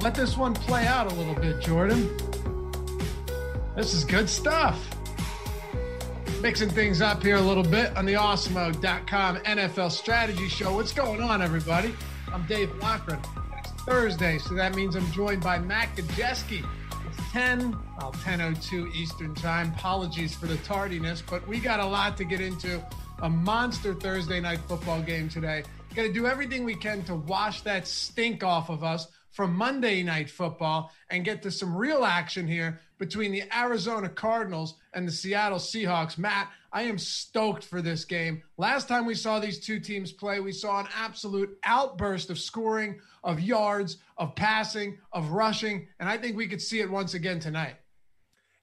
Let this one play out a little bit, Jordan. This is good stuff. Mixing things up here a little bit on the awesemo.com NFL strategy show. What's going on, everybody? I'm Dave Loughran. It's Thursday, so that means I'm joined by Matt Gajewski. It's 10, well, 10.02 Eastern Time. Apologies for the tardiness, but we got a lot to get into. A monster Thursday night football game today. Got to do everything we can to wash that stink off of us from Monday Night Football and get to some real action here between the Arizona Cardinals and the Seattle Seahawks. Matt, I am stoked for this game. Last time we saw these two teams play, we saw an absolute outburst of scoring, of yards, of passing, of rushing, and I think we could see it once again tonight.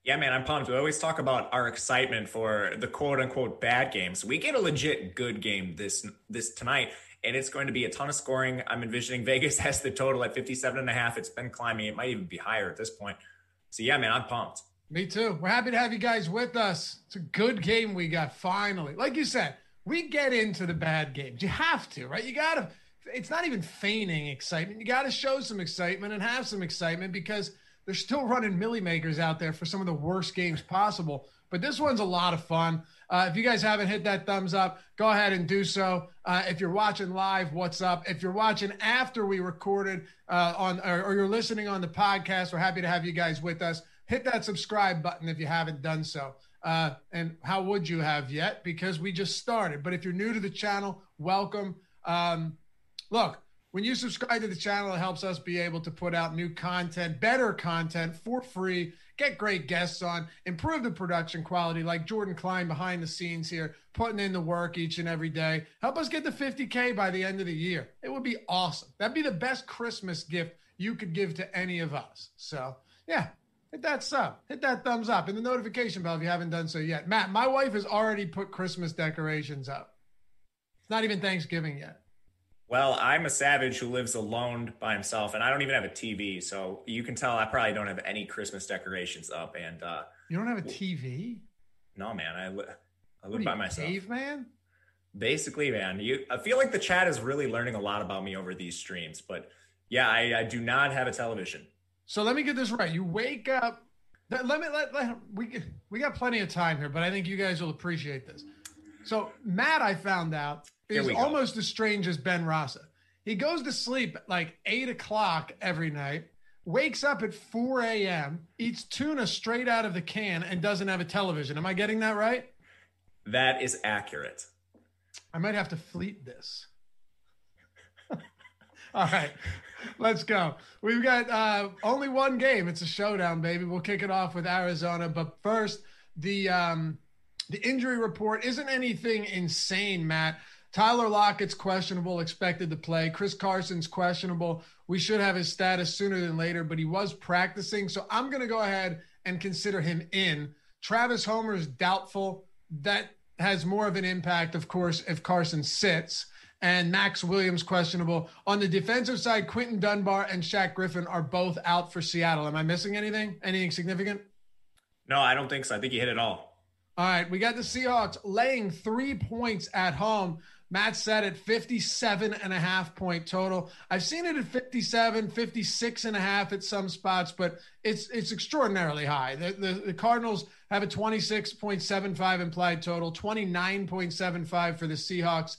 Yeah, man, I'm pumped. We always talk about our excitement for the quote unquote bad games. We get a legit good game this this tonight and it's going to be a ton of scoring. I'm envisioning Vegas has the total at 57 and a half. It's been climbing. It might even be higher at this point. So yeah, man, I'm pumped. Me too. We're happy to have you guys with us. It's a good game we got finally. Like you said, we get into the bad games. You have to, right? You got to it's not even feigning excitement. You got to show some excitement and have some excitement because they're still running Milly Makers out there for some of the worst games possible. But this one's a lot of fun. Uh, if you guys haven't hit that thumbs up, go ahead and do so. Uh, if you're watching live, what's up? If you're watching after we recorded uh, on, or, or you're listening on the podcast, we're happy to have you guys with us. Hit that subscribe button if you haven't done so. Uh, and how would you have yet? Because we just started. But if you're new to the channel, welcome. Um, look, when you subscribe to the channel, it helps us be able to put out new content, better content for free, get great guests on, improve the production quality, like Jordan Klein behind the scenes here, putting in the work each and every day. Help us get to 50K by the end of the year. It would be awesome. That'd be the best Christmas gift you could give to any of us. So, yeah, hit that sub, hit that thumbs up, and the notification bell if you haven't done so yet. Matt, my wife has already put Christmas decorations up. It's not even Thanksgiving yet. Well, I'm a savage who lives alone by himself, and I don't even have a TV. So you can tell I probably don't have any Christmas decorations up. And uh, You don't have a TV? no, man, I, li- I live by you, myself. Caveman? Basically, man, you. I feel like the chat is really learning a lot about me over these streams. But yeah, I, I do not have a television. So let me get this right. You wake up. Let me let, let we we got plenty of time here, but I think you guys will appreciate this. So Matt, I found out, is almost as strange as Ben Rasa. He goes to sleep at like eight o'clock every night, wakes up at 4 a.m., eats tuna straight out of the can, and doesn't have a television. Am I getting that right? That is accurate. I might have to fleet this. All right, let's go. We've got uh, only one game. It's a showdown, baby. We'll kick it off with Arizona, but first, the um, the injury report isn't anything insane, Matt. Tyler Lockett's questionable, expected to play. Chris Carson's questionable. We should have his status sooner than later, but he was practicing, so I'm going to go ahead and consider him in. Travis Homer's doubtful. That has more of an impact, of course, if Carson sits. And Maxx Williams questionable. On the defensive side, Quinton Dunbar and Shaq Griffin are both out for Seattle. Am I missing anything? Anything significant? No, I don't think so. I think you hit it all. All right, we got the Seahawks laying three points at home. Matt said at 57 and a half point total. I've seen it at 57, 56 and a half at some spots, but it's it's extraordinarily high. The, the, the Cardinals have a 26.75 implied total, 29.75 for the Seahawks.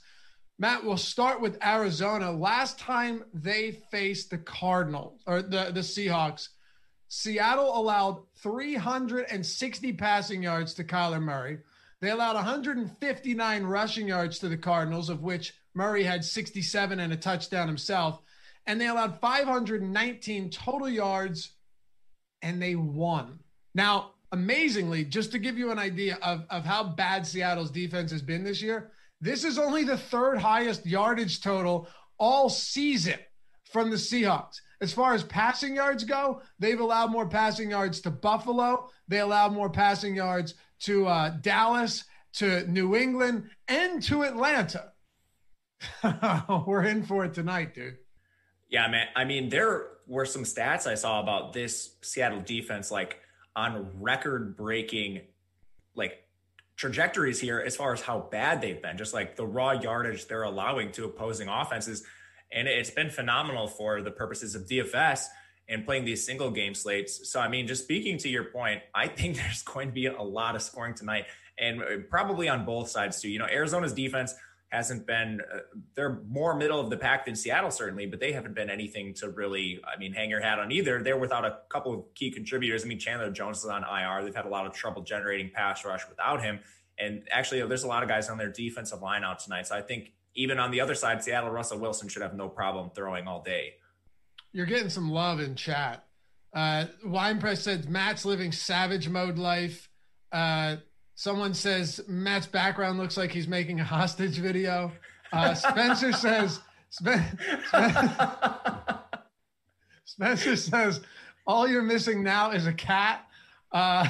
Matt, we'll start with Arizona. Last time they faced the Cardinals or the, the Seahawks, Seattle allowed 360 passing yards to Kyler Murray. They allowed 159 rushing yards to the Cardinals, of which Murray had 67 and a touchdown himself. And they allowed 519 total yards and they won. Now, amazingly, just to give you an idea of, of how bad Seattle's defense has been this year, this is only the third highest yardage total all season from the Seahawks. As far as passing yards go, they've allowed more passing yards to Buffalo. They allowed more passing yards to uh, Dallas, to New England, and to Atlanta. We're in for it tonight, dude. Yeah, man. I mean, there were some stats I saw about this Seattle defense, like on record breaking, like trajectories here as far as how bad they've been, just like the raw yardage they're allowing to opposing offenses. And it's been phenomenal for the purposes of DFS and playing these single game slates. So, I mean, just speaking to your point, I think there's going to be a lot of scoring tonight and probably on both sides too. You know, Arizona's defense hasn't been, uh, they're more middle of the pack than Seattle, certainly, but they haven't been anything to really, I mean, hang your hat on either. They're without a couple of key contributors. I mean, Chandler Jones is on IR. They've had a lot of trouble generating pass rush without him. And actually, there's a lot of guys on their defensive line out tonight. So I think even on the other side, Seattle, Russell Wilson should have no problem throwing all day. You're getting some love in chat. Uh, Wine Press said Matt's living savage mode life. Uh, someone says Matt's background looks like he's making a hostage video. Uh, Spencer says Spen- Spencer says all you're missing now is a cat. Uh,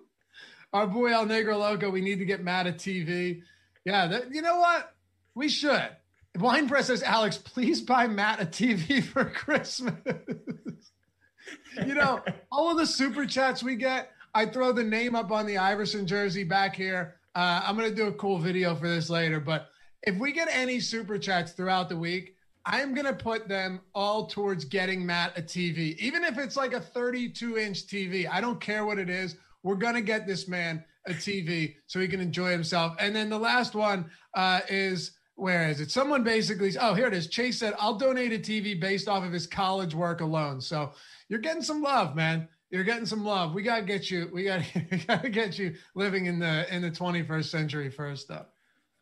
our boy El Negro Loco, we need to get Matt a TV. Yeah, that, you know what? We should. Wine Press says, Alex, please buy Matt a TV for Christmas. you know, all of the super chats we get, I throw the name up on the Iverson jersey back here. Uh, I'm going to do a cool video for this later, but if we get any super chats throughout the week, I'm going to put them all towards getting Matt a TV, even if it's like a 32 inch TV. I don't care what it is. We're going to get this man a TV so he can enjoy himself. And then the last one uh, is where is it? Someone basically, oh, here it is. Chase said, I'll donate a TV based off of his college work alone. So you're getting some love, man. You're getting some love. We gotta get you. We gotta, we gotta get you living in the in the 21st century first up.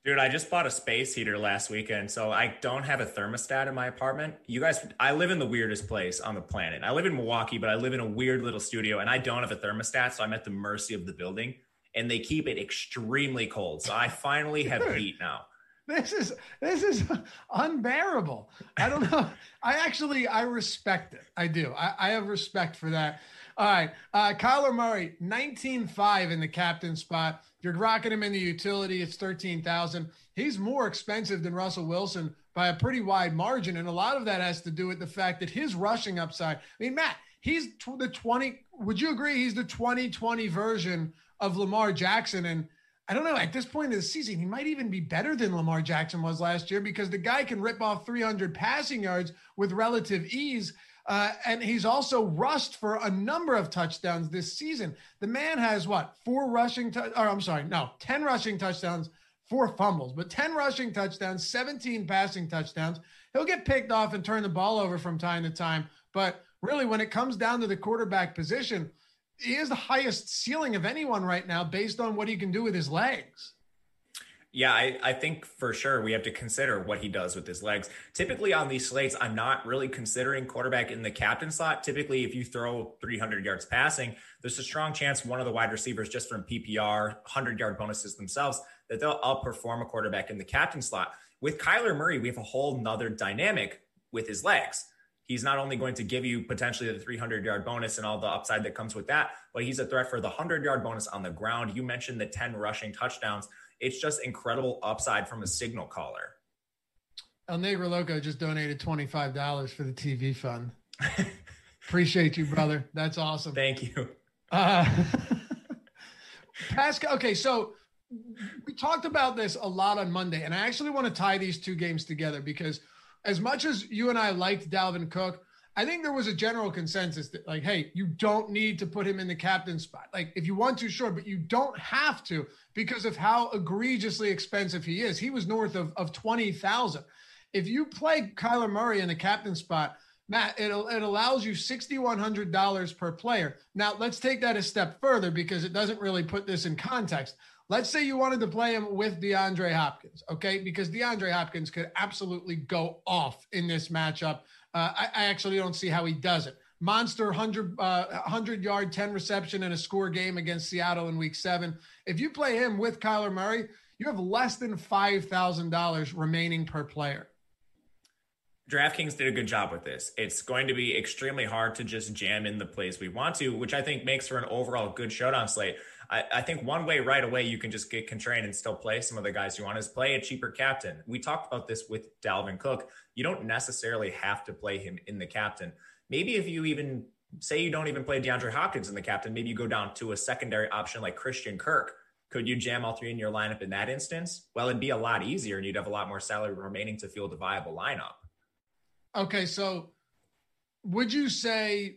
Dude, I just bought a space heater last weekend, so I don't have a thermostat in my apartment. You guys, I live in the weirdest place on the planet. I live in Milwaukee, but I live in a weird little studio, and I don't have a thermostat, so I'm at the mercy of the building, and they keep it extremely cold. So I finally have heat now. This is this is unbearable. I don't know. I actually I respect it. I do. I, I have respect for that. All right. Uh, Kyler Murray, 19.5 in the captain spot. You're rocking him in the utility. It's 13,000. He's more expensive than Russell Wilson by a pretty wide margin. And a lot of that has to do with the fact that his rushing upside. I mean, Matt, he's the 20. Would you agree he's the 2020 version of Lamar Jackson? And I don't know. At this point of the season, he might even be better than Lamar Jackson was last year because the guy can rip off 300 passing yards with relative ease. Uh, and he's also rushed for a number of touchdowns this season. The man has what four rushing, or I'm sorry, no, 10 rushing touchdowns, four fumbles, but 10 rushing touchdowns, 17 passing touchdowns. He'll get picked off and turn the ball over from time to time. But really, when it comes down to the quarterback position, he is the highest ceiling of anyone right now based on what he can do with his legs. Yeah, I, I think for sure we have to consider what he does with his legs. Typically on these slates, I'm not really considering quarterback in the captain slot. Typically, if you throw 300 yards passing, there's a strong chance one of the wide receivers, just from PPR, 100 yard bonuses themselves, that they'll outperform a quarterback in the captain slot. With Kyler Murray, we have a whole nother dynamic with his legs. He's not only going to give you potentially the 300 yard bonus and all the upside that comes with that, but he's a threat for the 100 yard bonus on the ground. You mentioned the 10 rushing touchdowns it's just incredible upside from a signal caller. El Negro Loco just donated $25 for the TV fund. Appreciate you, brother. That's awesome. Thank you. Uh, Pascal, okay, so we talked about this a lot on Monday, and I actually want to tie these two games together because as much as you and I liked Dalvin Cook, I think there was a general consensus that, like, hey, you don't need to put him in the captain spot. Like, if you want to, sure, but you don't have to because of how egregiously expensive he is. He was north of, of 20,000. If you play Kyler Murray in the captain spot, Matt, it, it allows you $6,100 per player. Now, let's take that a step further because it doesn't really put this in context. Let's say you wanted to play him with DeAndre Hopkins, okay? Because DeAndre Hopkins could absolutely go off in this matchup. Uh, I, I, actually don't see how he does it. Monster 100, uh, 100 yard, 10 reception, and a score game against Seattle in week seven. If you play him with Kyler Murray, you have less than $5,000 remaining per player. DraftKings did a good job with this. It's going to be extremely hard to just jam in the plays we want to, which I think makes for an overall good showdown slate. I, I, think one way right away you can just get contrarian and still play some of the guys you want is play a cheaper captain. We talked about this with Dalvin Cook. You don't necessarily have to play him in the captain. Maybe if you even say you don't even play DeAndre Hopkins in the captain, maybe you go down to a secondary option like Christian Kirk. Could you jam all three in your lineup in that instance? Well, it'd be a lot easier and you'd have a lot more salary remaining to field a viable lineup. Okay, so would you say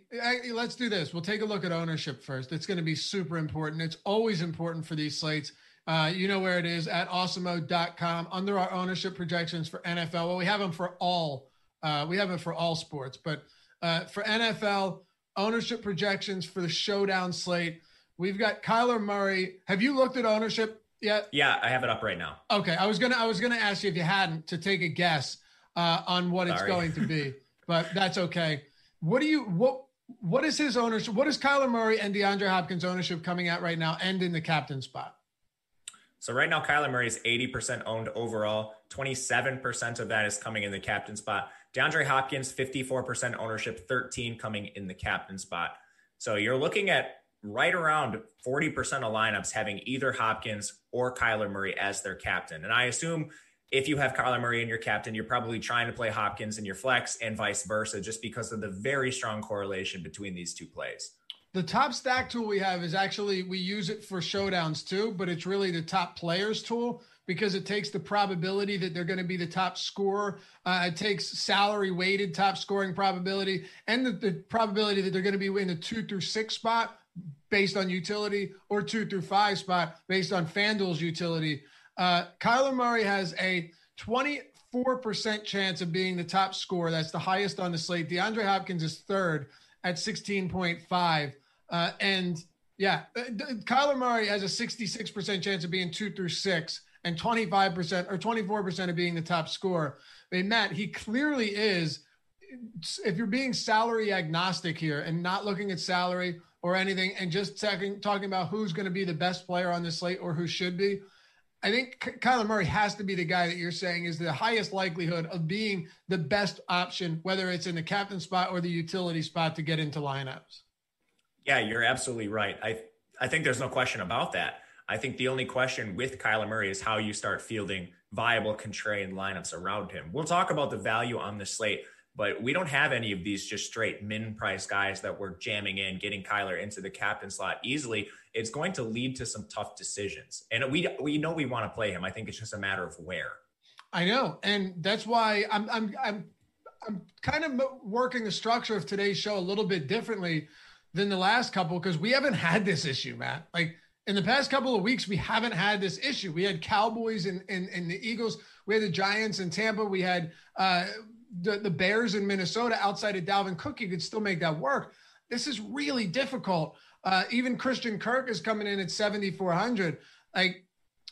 let's do this. We'll take a look at ownership first. It's going to be super important. It's always important for these slates. Uh, you know where it is at awesemo.com under our ownership projections for nfl well we have them for all uh, we have them for all sports but uh, for nfl ownership projections for the showdown slate. We've got kyler murray. Have you looked at ownership yet? Yeah i have it up right now. Okay i was gonna i was gonna ask you if you hadn't to take a guess uh, on what Sorry. it's going to be but that's okay what do you what what is his ownership? What is Kyler Murray and DeAndre Hopkins ownership coming out right now and in the captain spot? So right now, Kyler Murray is 80% owned overall. 27% of that is coming in the captain spot. DeAndre Hopkins, 54% ownership, 13 coming in the captain spot. So you're looking at right around 40% of lineups having either Hopkins or Kyler Murray as their captain. And I assume if you have Kyler Murray in your captain, you're probably trying to play Hopkins in your flex and vice versa, just because of the very strong correlation between these two plays. The top stack tool we have is actually, we use it for showdowns too, but it's really the top players tool because it takes the probability that they're going to be the top scorer. Uh, it takes salary weighted top scoring probability and the, the probability that they're going to be in the two through six spot based on utility or two through five spot based on FanDuel's utility. Uh, Kyler Murray has a 24% chance of being the top scorer. That's the highest on the slate. DeAndre Hopkins is third at 16.5. Uh, and yeah, uh, Kyler Murray has a 66% chance of being two through six and 25% or 24% of being the top scorer. I mean, Matt, he clearly is. If you're being salary agnostic here and not looking at salary or anything and just talking, talking about who's going to be the best player on the slate or who should be, I think Kyler Murray has to be the guy that you're saying is the highest likelihood of being the best option, whether it's in the captain spot or the utility spot to get into lineups. Yeah, you're absolutely right. I I think there's no question about that. I think the only question with Kyler Murray is how you start fielding viable contrarian lineups around him. We'll talk about the value on the slate but we don't have any of these just straight min price guys that we're jamming in, getting Kyler into the captain slot easily. It's going to lead to some tough decisions. And we we know we want to play him. I think it's just a matter of where. I know. And that's why I'm I'm I'm I'm kind of working the structure of today's show a little bit differently than the last couple because we haven't had this issue, Matt. Like in the past couple of weeks, we haven't had this issue. We had Cowboys and, and, and the Eagles. We had the Giants in Tampa. We had uh, the, the Bears in Minnesota outside of Dalvin Cook, you could still make that work. This is really difficult. Uh, even Christian Kirk is coming in at 7,400. Like,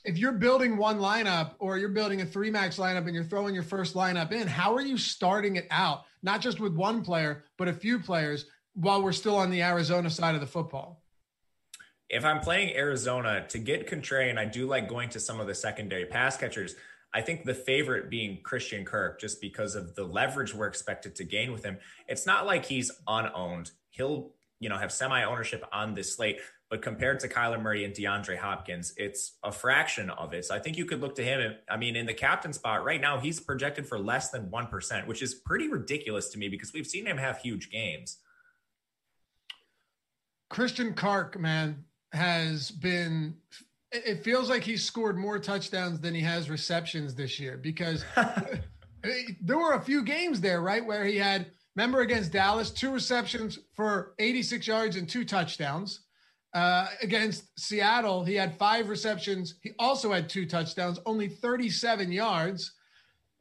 if you're building one lineup or you're building a three max lineup and you're throwing your first lineup in, how are you starting it out? Not just with one player, but a few players while we're still on the Arizona side of the football. If I'm playing Arizona to get contrarian, I do like going to some of the secondary pass catchers. I think the favorite being Christian Kirk, just because of the leverage we're expected to gain with him. It's not like he's unowned. He'll, you know, have semi ownership on this slate, but compared to Kyler Murray and DeAndre Hopkins, it's a fraction of it. So I think you could look to him. I mean, in the captain spot right now, he's projected for less than 1%, which is pretty ridiculous to me because we've seen him have huge games. Christian Kirk, man, has been it feels like he's scored more touchdowns than he has receptions this year because there were a few games there, right, where he had remember against Dallas, two receptions for 86 yards and two touchdowns. Uh, against Seattle, he had five receptions. He also had two touchdowns, only 37 yards.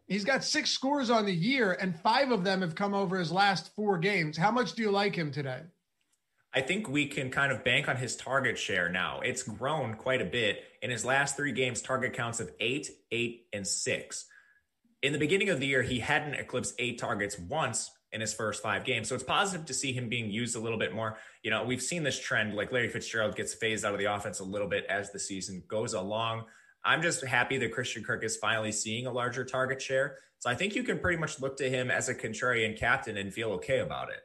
He's got six scores on the year, and five of them have come over his last four games. How much do you like him today? I think we can kind of bank on his target share now. It's grown quite a bit. In his last three games, target counts of eight, eight, and six. In the beginning of the year, he hadn't eclipsed eight targets once in his first five games. So it's positive to see him being used a little bit more. You know, we've seen this trend like Larry Fitzgerald gets phased out of the offense a little bit as the season goes along. I'm just happy that Christian Kirk is finally seeing a larger target share. So I think you can pretty much look to him as a contrarian captain and feel okay about it.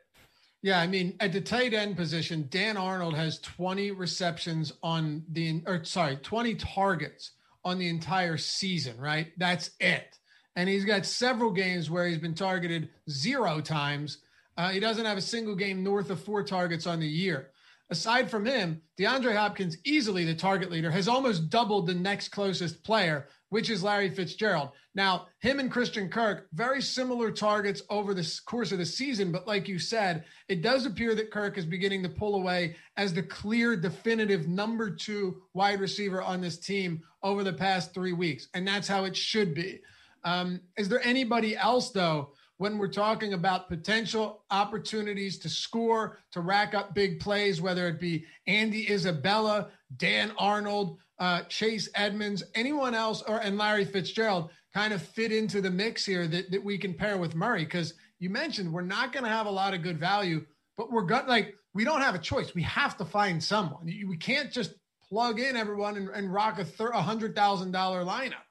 Yeah, I mean, at the tight end position, Dan Arnold has 20 receptions on the, or sorry, 20 targets on the entire season, right? That's it. And he's got several games where he's been targeted zero times. Uh, he doesn't have a single game north of four targets on the year. Aside from him, DeAndre Hopkins, easily the target leader, has almost doubled the next closest player, which is Larry Fitzgerald. Now, him and Christian Kirk, very similar targets over the course of the season. But like you said, it does appear that Kirk is beginning to pull away as the clear, definitive number two wide receiver on this team over the past three weeks. And that's how it should be. Um, is there anybody else, though, when we're talking about potential opportunities to score, to rack up big plays, whether it be Andy Isabella, Dan Arnold, uh, Chase Edmonds, anyone else, or and Larry Fitzgerald kind of fit into the mix here that, that we can pair with Murray? Because you mentioned we're not going to have a lot of good value, but we're got like we don't have a choice. We have to find someone. We can't just plug in everyone and, and rock a hundred thousand dollar lineup.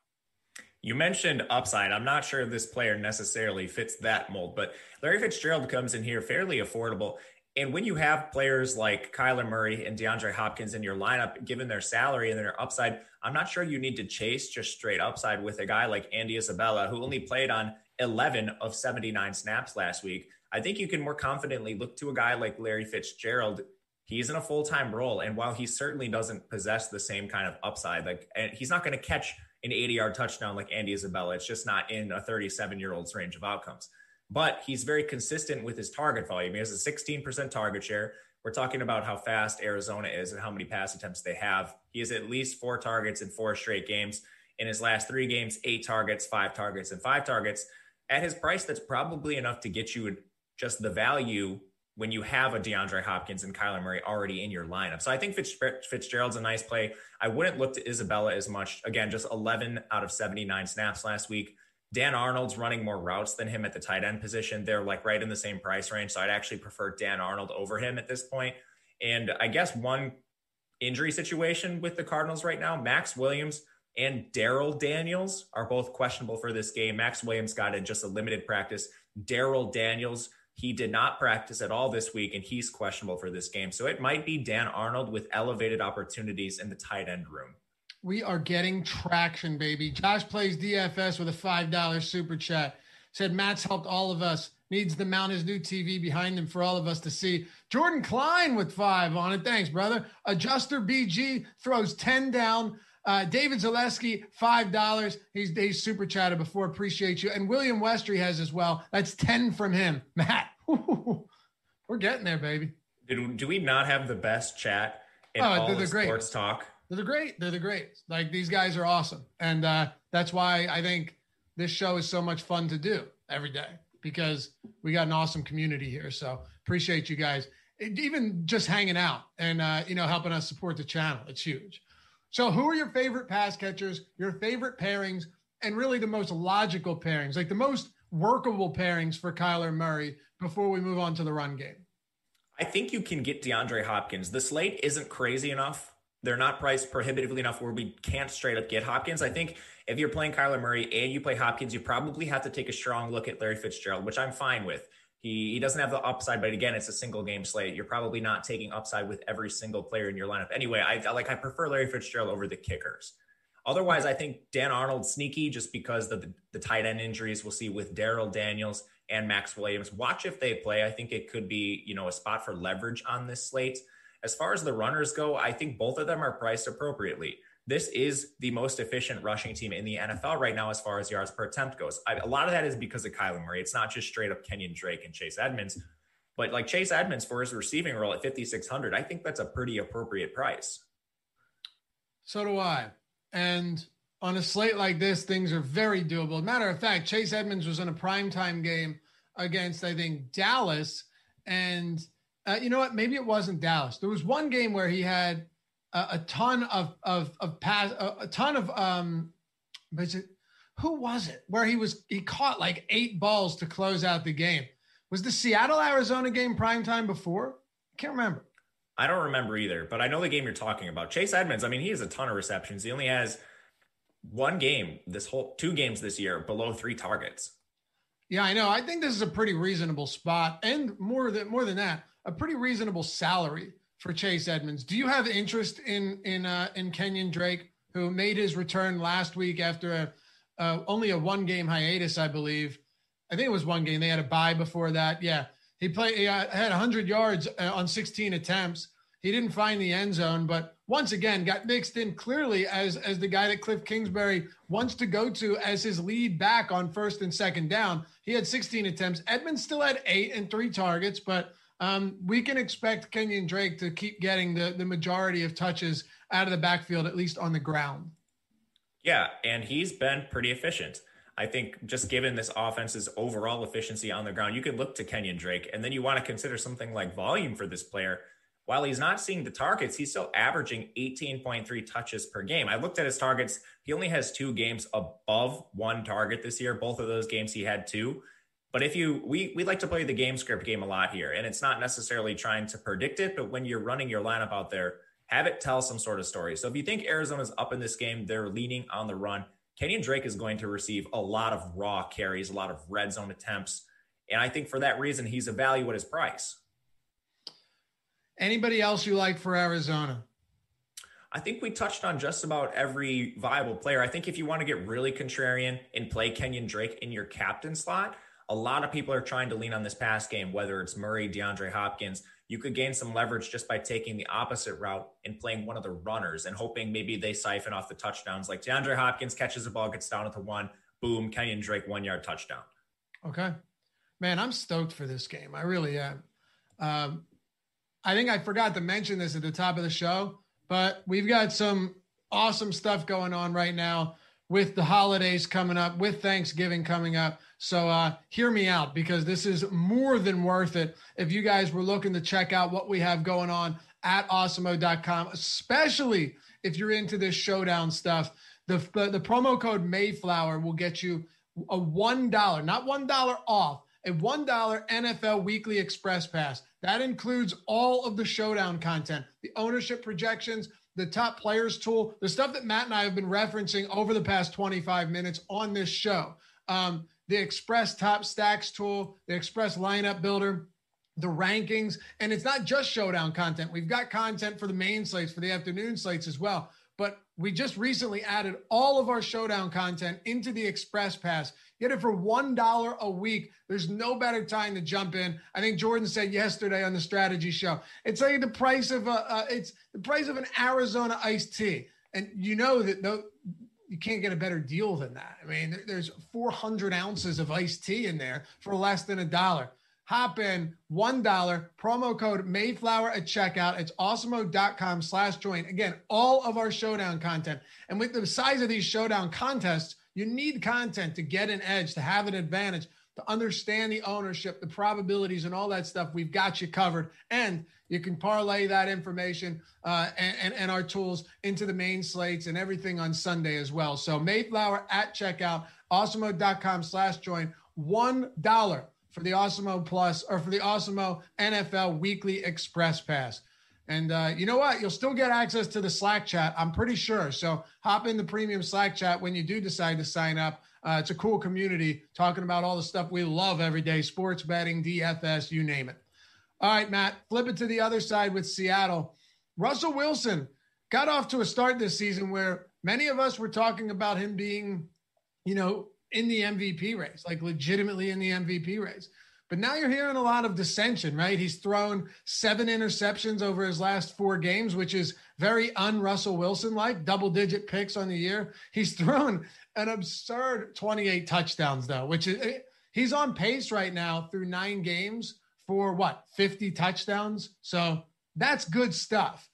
You mentioned upside. I'm not sure this player necessarily fits that mold, but Larry Fitzgerald comes in here fairly affordable. And when you have players like Kyler Murray and DeAndre Hopkins in your lineup, given their salary and their upside, I'm not sure you need to chase just straight upside with a guy like Andy Isabella, who only played on 11 of 79 snaps last week. I think you can more confidently look to a guy like Larry Fitzgerald. He's in a full time role. And while he certainly doesn't possess the same kind of upside, like and he's not going to catch an 80 yard touchdown like Andy Isabella, it's just not in a 37 year old's range of outcomes but he's very consistent with his target volume. He has a 16% target share. We're talking about how fast Arizona is and how many pass attempts they have. He has at least four targets in four straight games. In his last three games, eight targets, five targets, and five targets. At his price, that's probably enough to get you just the value when you have a DeAndre Hopkins and Kyler Murray already in your lineup. So I think Fitzgerald's a nice play. I wouldn't look to Isabella as much. Again, just 11 out of 79 snaps last week. Dan Arnold's running more routes than him at the tight end position. They're like right in the same price range. So I'd actually prefer Dan Arnold over him at this point. And I guess one injury situation with the Cardinals right now, Maxx Williams and Darrell Daniels are both questionable for this game. Maxx Williams got in just a limited practice. Darrell Daniels, he did not practice at all this week, and he's questionable for this game. So it might be Dan Arnold with elevated opportunities in the tight end room. We are getting traction, baby. Josh plays DFS with a $5 super chat. Said Matt's helped all of us. Needs to mount his new TV behind him for all of us to see. Jordan Klein with five on it. Thanks, brother. Adjuster BG throws 10 down. Uh, David Zaleski, $5. He's, he's super chatted before. Appreciate you. And William Westry has as well. That's 10 from him. Matt, we're getting there, baby. Did, do we not have the best chat in oh, all of sports talk? They're the great. They're the great. Like these guys are awesome, and uh, that's why I think this show is so much fun to do every day because we got an awesome community here. So appreciate you guys, even just hanging out and uh, you know helping us support the channel. It's huge. So who are your favorite pass catchers? Your favorite pairings, and really the most logical pairings, like the most workable pairings for Kyler Murray before we move on to the run game. I think you can get DeAndre Hopkins. The slate isn't crazy enough they're not priced prohibitively enough where we can't straight up get Hopkins. I think if you're playing Kyler Murray and you play Hopkins, you probably have to take a strong look at Larry Fitzgerald, which I'm fine with. He, he doesn't have the upside, but again, it's a single game slate. You're probably not taking upside with every single player in your lineup. Anyway, I, like I prefer Larry Fitzgerald over the kickers. Otherwise, I think Dan Arnold sneaky just because the, the tight end injuries we'll see with Darrell Daniels and Maxx Williams. Watch if they play. I think it could be, you know, a spot for leverage on this slate. As far as the runners go, I think both of them are priced appropriately. This is the most efficient rushing team in the NFL right now as far as yards per attempt goes. I, a lot of that is because of Kyler Murray. It's not just straight up Kenyon Drake and Chase Edmonds, but like Chase Edmonds for his receiving role at 5,600, I think that's a pretty appropriate price. So do I. And on a slate like this, things are very doable. Matter of fact, Chase Edmonds was in a primetime game against, I think, Dallas. And uh, you know what? Maybe it wasn't Dallas. There was one game where he had a, a ton of of of pass, a, a ton of um, who was it? Where he was he caught like eight balls to close out the game. Was the Seattle Arizona game prime time before? I can't remember. I don't remember either, but I know the game you're talking about. Chase Edmonds, I mean, he has a ton of receptions. He only has one game this whole two games this year below three targets. Yeah, I know. I think this is a pretty reasonable spot, and more than more than that, a pretty reasonable salary for Chase Edmonds. Do you have interest in in uh, in Kenyon Drake, who made his return last week after a uh, only a one game hiatus, I believe. I think it was one game. They had a bye before that. Yeah, he played. He had 100 yards uh, on 16 attempts. He didn't find the end zone, but once again got mixed in clearly as as the guy that Cliff Kingsbury wants to go to as his lead back on first and second down. He had 16 attempts. Edmonds still had eight and three targets, but um, we can expect Kenyon Drake to keep getting the, the majority of touches out of the backfield, at least on the ground. Yeah, and he's been pretty efficient. I think just given this offense's overall efficiency on the ground, you could look to Kenyon Drake, and then you want to consider something like volume for this player. While he's not seeing the targets, he's still averaging 18.3 touches per game. I looked at his targets. He only has two games above one target this year. Both of those games he had two. But if you, we, we like to play the game script game a lot here, and it's not necessarily trying to predict it, but when you're running your lineup out there, have it tell some sort of story. So if you think Arizona's up in this game, they're leaning on the run. Kenyon Drake is going to receive a lot of raw carries, a lot of red zone attempts. And I think for that reason, he's a value at his price. Anybody else you like for Arizona? I think we touched on just about every viable player. I think if you want to get really contrarian and play Kenyon Drake in your captain slot, a lot of people are trying to lean on this pass game, whether it's Murray, DeAndre Hopkins. You could gain some leverage just by taking the opposite route and playing one of the runners and hoping maybe they siphon off the touchdowns. Like DeAndre Hopkins catches the ball, gets down at the one, boom, Kenyon Drake, one yard touchdown. Okay. Man, I'm stoked for this game. I really am. Um, I think I forgot to mention this at the top of the show, but we've got some awesome stuff going on right now with the holidays coming up, with Thanksgiving coming up. So uh, hear me out because this is more than worth it. If you guys were looking to check out what we have going on at awesemo.com, especially if you're into this showdown stuff, the, the, the promo code Mayflower will get you a $1, not $1 off, a $1 NFL Weekly Express Pass. That includes all of the showdown content, the ownership projections, the top players tool, the stuff that Matt and I have been referencing over the past 25 minutes on this show. Um, the Express Top Stacks tool, the Express Lineup Builder, the rankings. And it's not just showdown content. We've got content for the main slates, for the afternoon slates as well. But we just recently added all of our showdown content into the Express Pass. Get it for $1 a week. There's no better time to jump in. I think Jordan said yesterday on the strategy show, it's like the price of a, uh, it's the price of an Arizona iced tea. And you know that the, you can't get a better deal than that. I mean, there's 400 ounces of iced tea in there for less than a dollar. Hop in, $1, promo code Mayflower at checkout. It's awesemo.com slash join. Again, all of our showdown content. And with the size of these showdown contests, you need content to get an edge, to have an advantage, to understand the ownership, the probabilities, and all that stuff. We've got you covered. And you can parlay that information uh, and, and, and, our tools into the main slates and everything on Sunday as well. So Mayflower at checkout, awesemo.com slash join, $1 for the Awesemo Plus or for the Awesemo NFL Weekly Express Pass. And uh, you know what? You'll still get access to the Slack chat, I'm pretty sure. So hop in the premium Slack chat when you do decide to sign up. Uh, it's a cool community talking about all the stuff we love every day sports betting, DFS, you name it. All right, Matt, flip it to the other side with Seattle. Russell Wilson got off to a start this season where many of us were talking about him being, you know, in the MVP race, like legitimately in the MVP race. But now you're hearing a lot of dissension, right? He's thrown seven interceptions over his last four games, which is very un Russell Wilson like, double digit picks on the year. He's thrown an absurd 28 touchdowns, though, which is eh, he's on pace right now through nine games for what 50 touchdowns. So that's good stuff.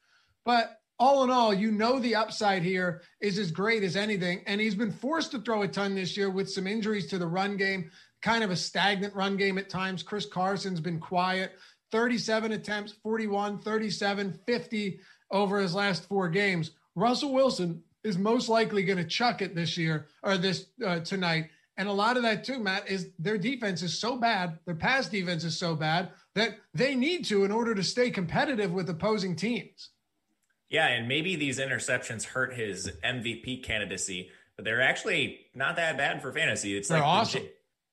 But all in all, you know the upside here is as great as anything. And he's been forced to throw a ton this year with some injuries to the run game, kind of a stagnant run game at times. Chris Carson's been quiet. 37 attempts, 41, 37, 50 over his last four games. Russell Wilson is most likely going to chuck it this year or this uh, tonight. And a lot of that too, Matt, is their defense is so bad, their pass defense is so bad that they need to in order to stay competitive with opposing teams. Yeah, and maybe these interceptions hurt his MVP candidacy, but they're actually not that bad for fantasy. It's they're like awesome.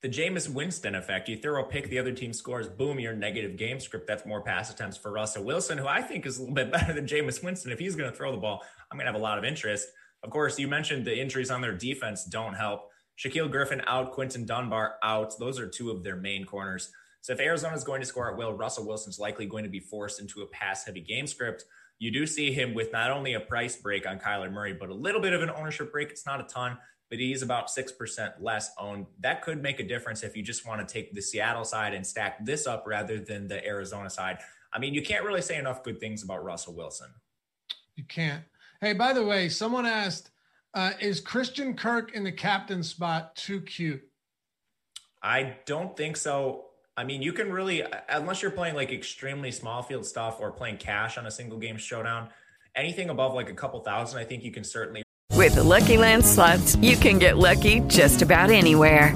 The, the Jameis Winston effect. You throw a pick, the other team scores, boom, your negative game script. That's more pass attempts for Russell Wilson, who I think is a little bit better than Jameis Winston. If he's going to throw the ball, I'm going to have a lot of interest. Of course, you mentioned the injuries on their defense don't help. Shaquill Griffin out, Quinton Dunbar out. Those are two of their main corners. So if Arizona is going to score at will, Russell Wilson's likely going to be forced into a pass heavy game script. You do see him with not only a price break on Kyler Murray, but a little bit of an ownership break. It's not a ton, but he's about 6% less owned. That could make a difference if you just want to take the Seattle side and stack this up rather than the Arizona side. I mean, you can't really say enough good things about Russell Wilson. You can't. Hey, by the way, someone asked, uh, is Christian Kirk in the captain spot too cute? I don't think so. I mean, you can really, unless you're playing like extremely small field stuff or playing cash on a single game showdown, anything above like a couple thousand, I think you can certainly With the Lucky Land slots, you can get lucky just about anywhere.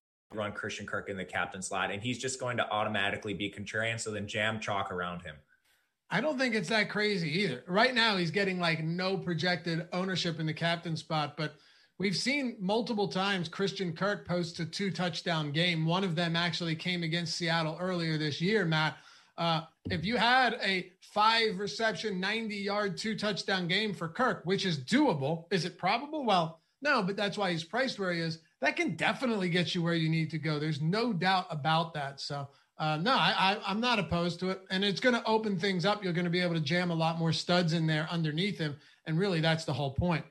Run Christian Kirk in the captain slot, and he's just going to automatically be contrarian. So then jam chalk around him. I don't think it's that crazy either. Right now, he's getting like no projected ownership in the captain spot, but we've seen multiple times Christian Kirk post a two touchdown game. One of them actually came against Seattle earlier this year, Matt. Uh, if you had a five reception, 90 yard, two touchdown game for Kirk, which is doable, is it probable? Well, no, but that's why he's priced where he is. That can definitely get you where you need to go. There's no doubt about that. So, uh, no, I, I, am not opposed to it. And it's going to open things up. You're going to be able to jam a lot more studs in there underneath him. And really, that's the whole point.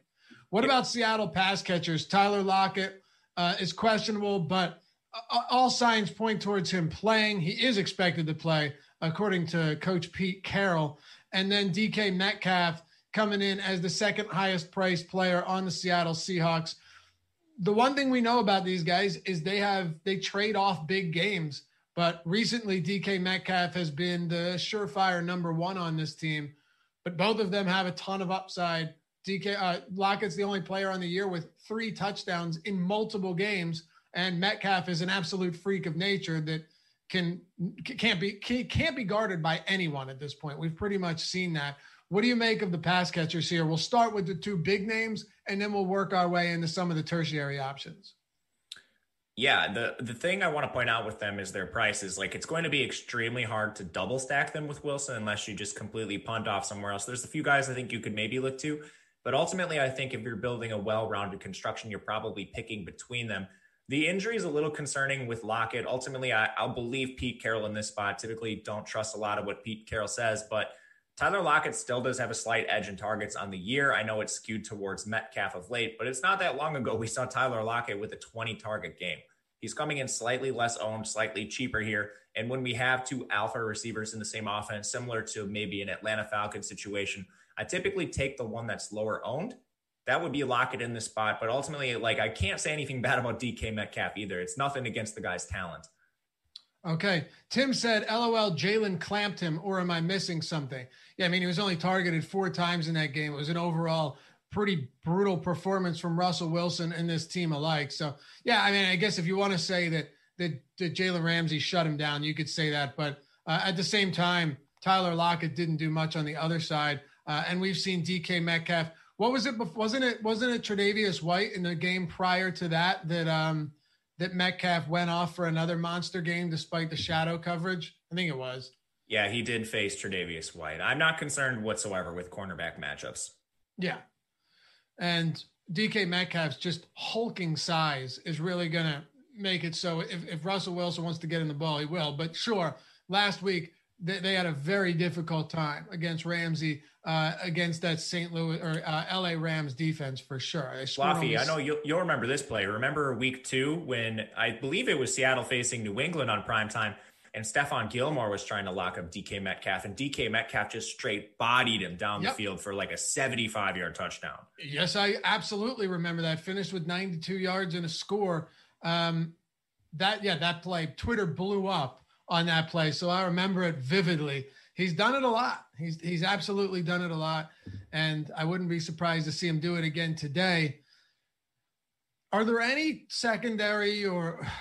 What about Seattle pass catchers? Tyler Lockett uh, is questionable, but uh, all signs point towards him playing. He is expected to play according to Coach Pete Carroll. And then DK Metcalf coming in as the second highest priced player on the Seattle Seahawks. The one thing we know about these guys is they have they trade off big games. But recently, DK Metcalf has been the surefire number one on this team. But both of them have a ton of upside. DK uh, Lockett's the only player on the year with three touchdowns in multiple games, and Metcalf is an absolute freak of nature that can can't be can't be guarded by anyone at this point. We've pretty much seen that. What do you make of the pass catchers here? We'll start with the two big names, and then we'll work our way into some of the tertiary options. Yeah, the the thing I want to point out with them is their prices. Like it's going to be extremely hard to double stack them with Wilson unless you just completely punt off somewhere else. There's a few guys I think you could maybe look to, but ultimately I think if you're building a well-rounded construction, you're probably picking between them. The injury is a little concerning with Lockett. Ultimately, I, will believe Pete Carroll in this spot. Typically, don't trust a lot of what Pete Carroll says, but Tyler Lockett still does have a slight edge in targets on the year. I know it's skewed towards Metcalf of late, but it's not that long ago we saw Tyler Lockett with a 20 target game. He's coming in slightly less owned, slightly cheaper here. And when we have two alpha receivers in the same offense, similar to maybe an Atlanta Falcons situation, I typically take the one that's lower owned that would be Lockett in this spot. But ultimately, like I can't say anything bad about DK Metcalf either. It's nothing against the guy's talent. Okay. Tim said, LOL, Jalen clamped him, or am I missing something? Yeah, I mean, he was only targeted four times in that game. It was an overall pretty brutal performance from Russell Wilson and this team alike. So, yeah, I mean, I guess if you want to say that that, that Jalen Ramsey shut him down, you could say that. But uh, at the same time, Tyler Lockett didn't do much on the other side. Uh, and we've seen DK Metcalf what was it? Wasn't it? Wasn't it Tre'Davious White in the game prior to that that um that Metcalf went off for another monster game despite the shadow coverage? I think it was. Yeah, he did face Tre'Davious White. I'm not concerned whatsoever with cornerback matchups. Yeah, and DK Metcalf's just hulking size is really going to make it so if, if Russell Wilson wants to get in the ball, he will. But sure, last week they, they had a very difficult time against Ramsey, uh, against that St. Louis or uh, LA Rams defense for sure. Fluffy, I know you'll, you'll remember this play. Remember week two when I believe it was Seattle facing New England on prime time and Stephon Gilmore was trying to lock up DK Metcalf, and DK Metcalf just straight bodied him down yep. the field for like a 75 yard touchdown. Yes, I absolutely remember that. Finished with 92 yards and a score. Um, that, yeah, that play, Twitter blew up on that play. So I remember it vividly. He's done it a lot. He's, he's absolutely done it a lot. And I wouldn't be surprised to see him do it again today. Are there any secondary or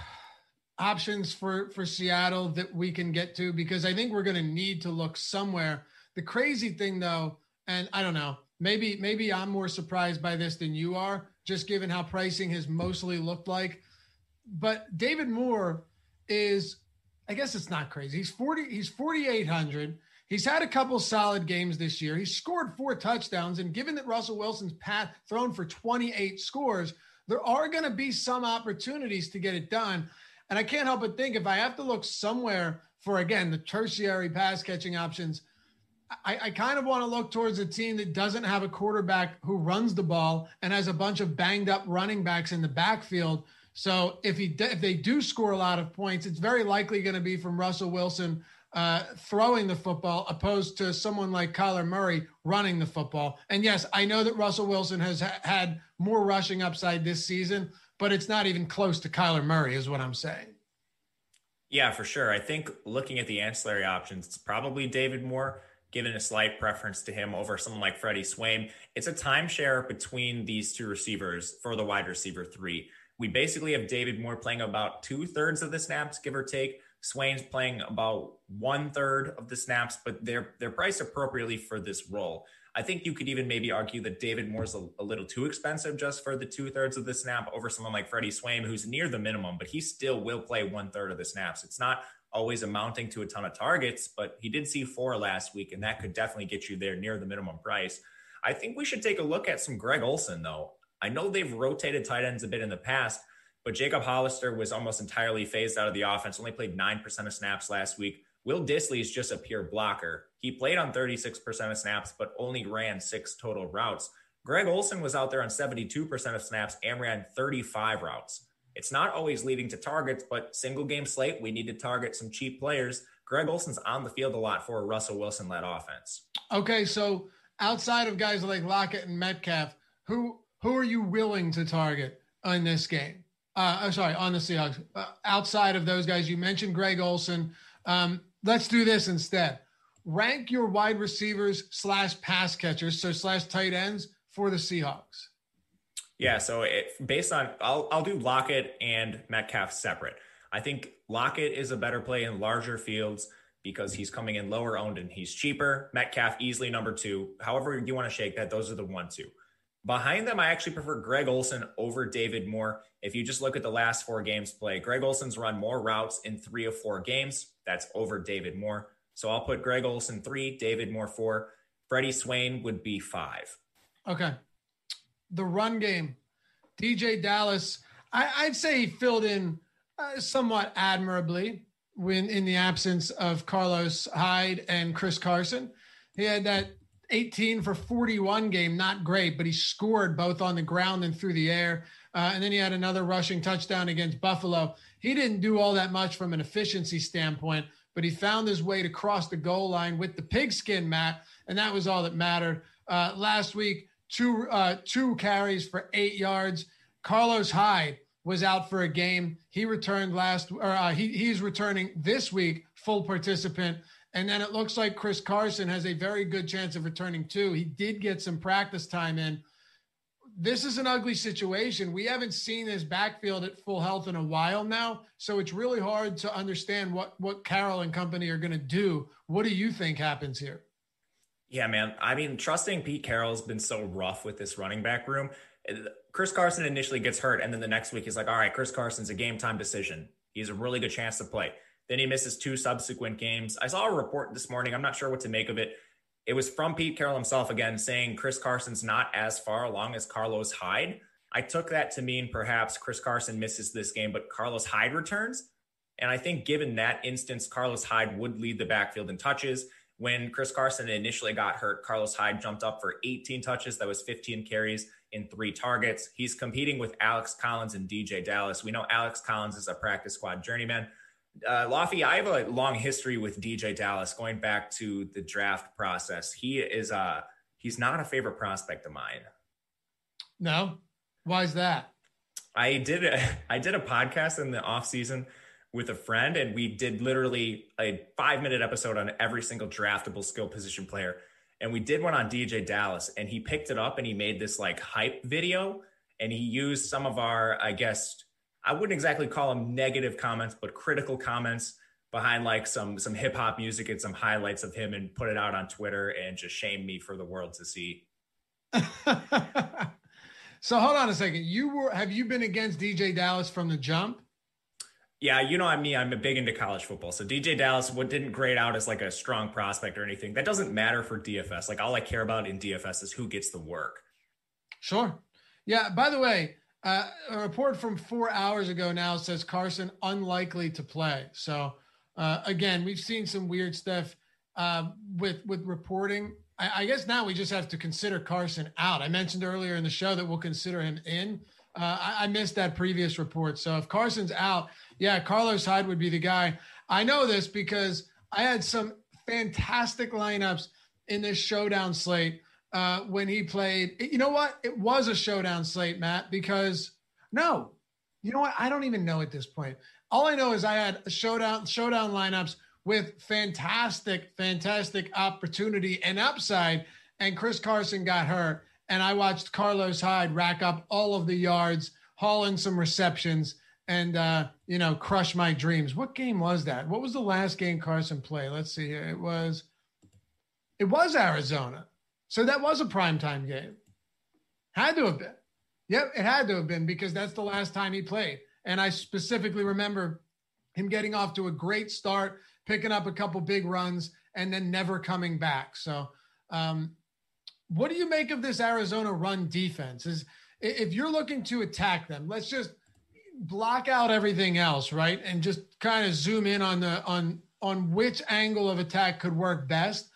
options for for Seattle that we can get to because I think we're going to need to look somewhere. The crazy thing though, and I don't know, maybe maybe I'm more surprised by this than you are just given how pricing has mostly looked like. But David Moore is I guess it's not crazy. He's 40 he's 4800. He's had a couple solid games this year. He's scored four touchdowns and given that Russell Wilson's path thrown for 28 scores, there are going to be some opportunities to get it done. And I can't help but think if I have to look somewhere for, again, the tertiary pass catching options, I, I, kind of want to look towards a team that doesn't have a quarterback who runs the ball and has a bunch of banged up running backs in the backfield. So if he if they do score a lot of points, it's very likely going to be from Russell Wilson uh, throwing the football, opposed to someone like Kyler Murray running the football. And yes, I know that Russell Wilson has ha- had more rushing upside this season, but it's not even close to Kyler Murray, is what I'm saying. Yeah, for sure. I think looking at the ancillary options, it's probably David Moore, given a slight preference to him over someone like Freddie Swain. It's a timeshare between these two receivers for the wide receiver three. We basically have David Moore playing about two thirds of the snaps, give or take. Swain's playing about one third of the snaps, but they're they're priced appropriately for this role. I think you could even maybe argue that David Moore's a, a little too expensive just for the two thirds of the snap over someone like Freddie Swain, who's near the minimum, but he still will play one third of the snaps. It's not always amounting to a ton of targets, but he did see four last week, and that could definitely get you there near the minimum price. I think we should take a look at some Greg Olsen, though. I know they've rotated tight ends a bit in the past, but Jacob Hollister was almost entirely phased out of the offense, only played 9% of snaps last week. Will Dissly is just a pure blocker. He played on 36% of snaps, but only ran six total routes. Greg Olsen was out there on 72% of snaps and ran 35 routes. It's not always leading to targets, but single game slate, we need to target some cheap players. Greg Olsen's on the field a lot for a Russell Wilson led offense. Okay, so outside of guys like Lockett and Metcalf, who who are you willing to target in this game? Uh, I'm sorry, on the Seahawks. Uh, outside of those guys, you mentioned Greg Olsen. Um, let's do this instead. Rank your wide receivers slash pass catchers, so slash tight ends for the Seahawks. Yeah, so it, based on, I'll, I'll do Lockett and Metcalf separate. I think Lockett is a better play in larger fields because he's coming in lower owned and he's cheaper. Metcalf easily number two. However, you want to shake that, those are the one two. Behind them, I actually prefer Greg Olsen over David Moore. If you just look at the last four games play, Greg Olsen's run more routes in three of four games. That's over David Moore. So I'll put Greg Olsen three, David Moore four. Freddie Swain would be five. Okay. The run game, DeeJay Dallas, I, would say he filled in uh, somewhat admirably when in the absence of Carlos Hyde and Chris Carson. He had that 18 for 41 game, not great, but he scored both on the ground and through the air. Uh, and then he had another rushing touchdown against Buffalo. He didn't do all that much from an efficiency standpoint, but he found his way to cross the goal line with the pigskin mat, and that was all that mattered. Uh, last week, two uh, two carries for eight yards. Carlos Hyde was out for a game. He returned last, or uh, he, he's returning this week, full participant. And then it looks like Chris Carson has a very good chance of returning too. He did get some practice time in. This is an ugly situation. We haven't seen this backfield at full health in a while now, so it's really hard to understand what what Carroll and company are going to do. What do you think happens here? Yeah, man. I mean, trusting Pete Carroll's been so rough with this running back room. Chris Carson initially gets hurt, and then the next week he's like, all right, Chris Carson's a game time decision. He has a really good chance to play. Then he misses two subsequent games. I saw a report this morning. I'm not sure what to make of it. It was from Pete Carroll himself again saying Chris Carson's not as far along as Carlos Hyde. I took that to mean perhaps Chris Carson misses this game, but Carlos Hyde returns. And I think given that instance, Carlos Hyde would lead the backfield in touches. When Chris Carson initially got hurt, Carlos Hyde jumped up for 18 touches. That was 15 carries in three targets. He's competing with Alex Collins and DeeJay Dallas. We know Alex Collins is a practice squad journeyman. Uh, Laffy, I have a long history with DeeJay Dallas going back to the draft process. He is uh he's not a favorite prospect of mine. No, why is that? I did a, I did a podcast in the off season with a friend, and we did literally a five minute episode on every single draftable skill position player. And we did one on DeeJay Dallas, and he picked it up and he made this like hype video, and he used some of our, I guess, I wouldn't exactly call them negative comments, but critical comments behind like some some hip hop music and some highlights of him, and put it out on Twitter and just shame me for the world to see. so hold on a second. You were have you been against DeeJay Dallas from the jump? Yeah, you know I mean I'm a big into college football. So DeeJay Dallas what didn't grade out as like a strong prospect or anything. That doesn't matter for DFS. Like all I care about in DFS is who gets the work. Sure. Yeah, by the way, uh, a report from 4 hours ago now says Carson unlikely to play. So uh, again, we've seen some weird stuff uh, with with reporting. I, I guess now we just have to consider Carson out. I mentioned earlier in the show that we'll consider him in. Uh, I, I, missed that previous report. So if Carson's out, yeah, Carlos Hyde would be the guy. I know this because I had some fantastic lineups in this showdown slate uh, when he played. You know what? It was a showdown slate, Matt, because no, you know what? I don't even know at this point. All I know is I had a showdown showdown lineups with fantastic, fantastic opportunity and upside, and Chris Carson got hurt and I watched Carlos Hyde rack up all of the yards, haul in some receptions, and uh, you know, crush my dreams. What game was that? What was the last game Carson played? Let's see here. It was it was Arizona. So that was a primetime game. Had to have been. Yep, it had to have been because that's the last time he played. And I specifically remember him getting off to a great start, picking up a couple big runs, and then never coming back. So um, what do you make of this Arizona run defense? Is if you're looking to attack them, let's just block out everything else, right? And just kind of zoom in on the on on which angle of attack could work best.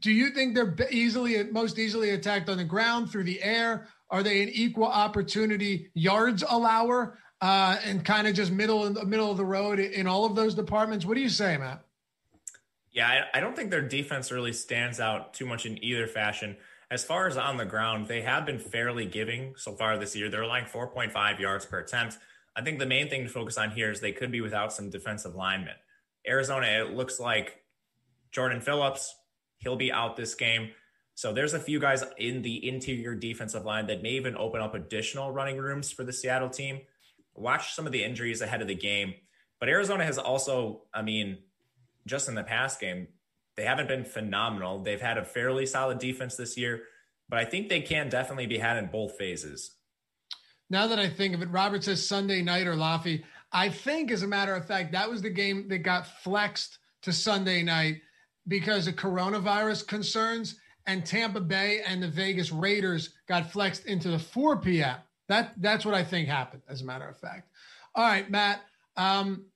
Do you think they're easily most easily attacked on the ground through the air? Are they an equal opportunity yards allower uh, and kind of just middle in the middle of the road in all of those departments? What do you say, Matt? Yeah, I, I don't think their defense really stands out too much in either fashion. As far as on the ground, they have been fairly giving so far this year. They're allowing 4.5 yards per attempt. I think the main thing to focus on here is they could be without some defensive linemen. Arizona, it looks like Jordan Phillips, he'll be out this game. So there's a few guys in the interior defensive line that may even open up additional running rooms for the Seattle team. Watch some of the injuries ahead of the game. But Arizona has also, I mean, just in the past game, they haven't been phenomenal. They've had a fairly solid defense this year, but I think they can definitely be had in both phases. Now that I think of it, Robert says Sunday night or Laffy. I think, as a matter of fact, that was the game that got flexed to Sunday night because of coronavirus concerns, and Tampa Bay and the Vegas Raiders got flexed into the 4 p.m. That that's what I think happened, as a matter of fact. All right, Matt. Um,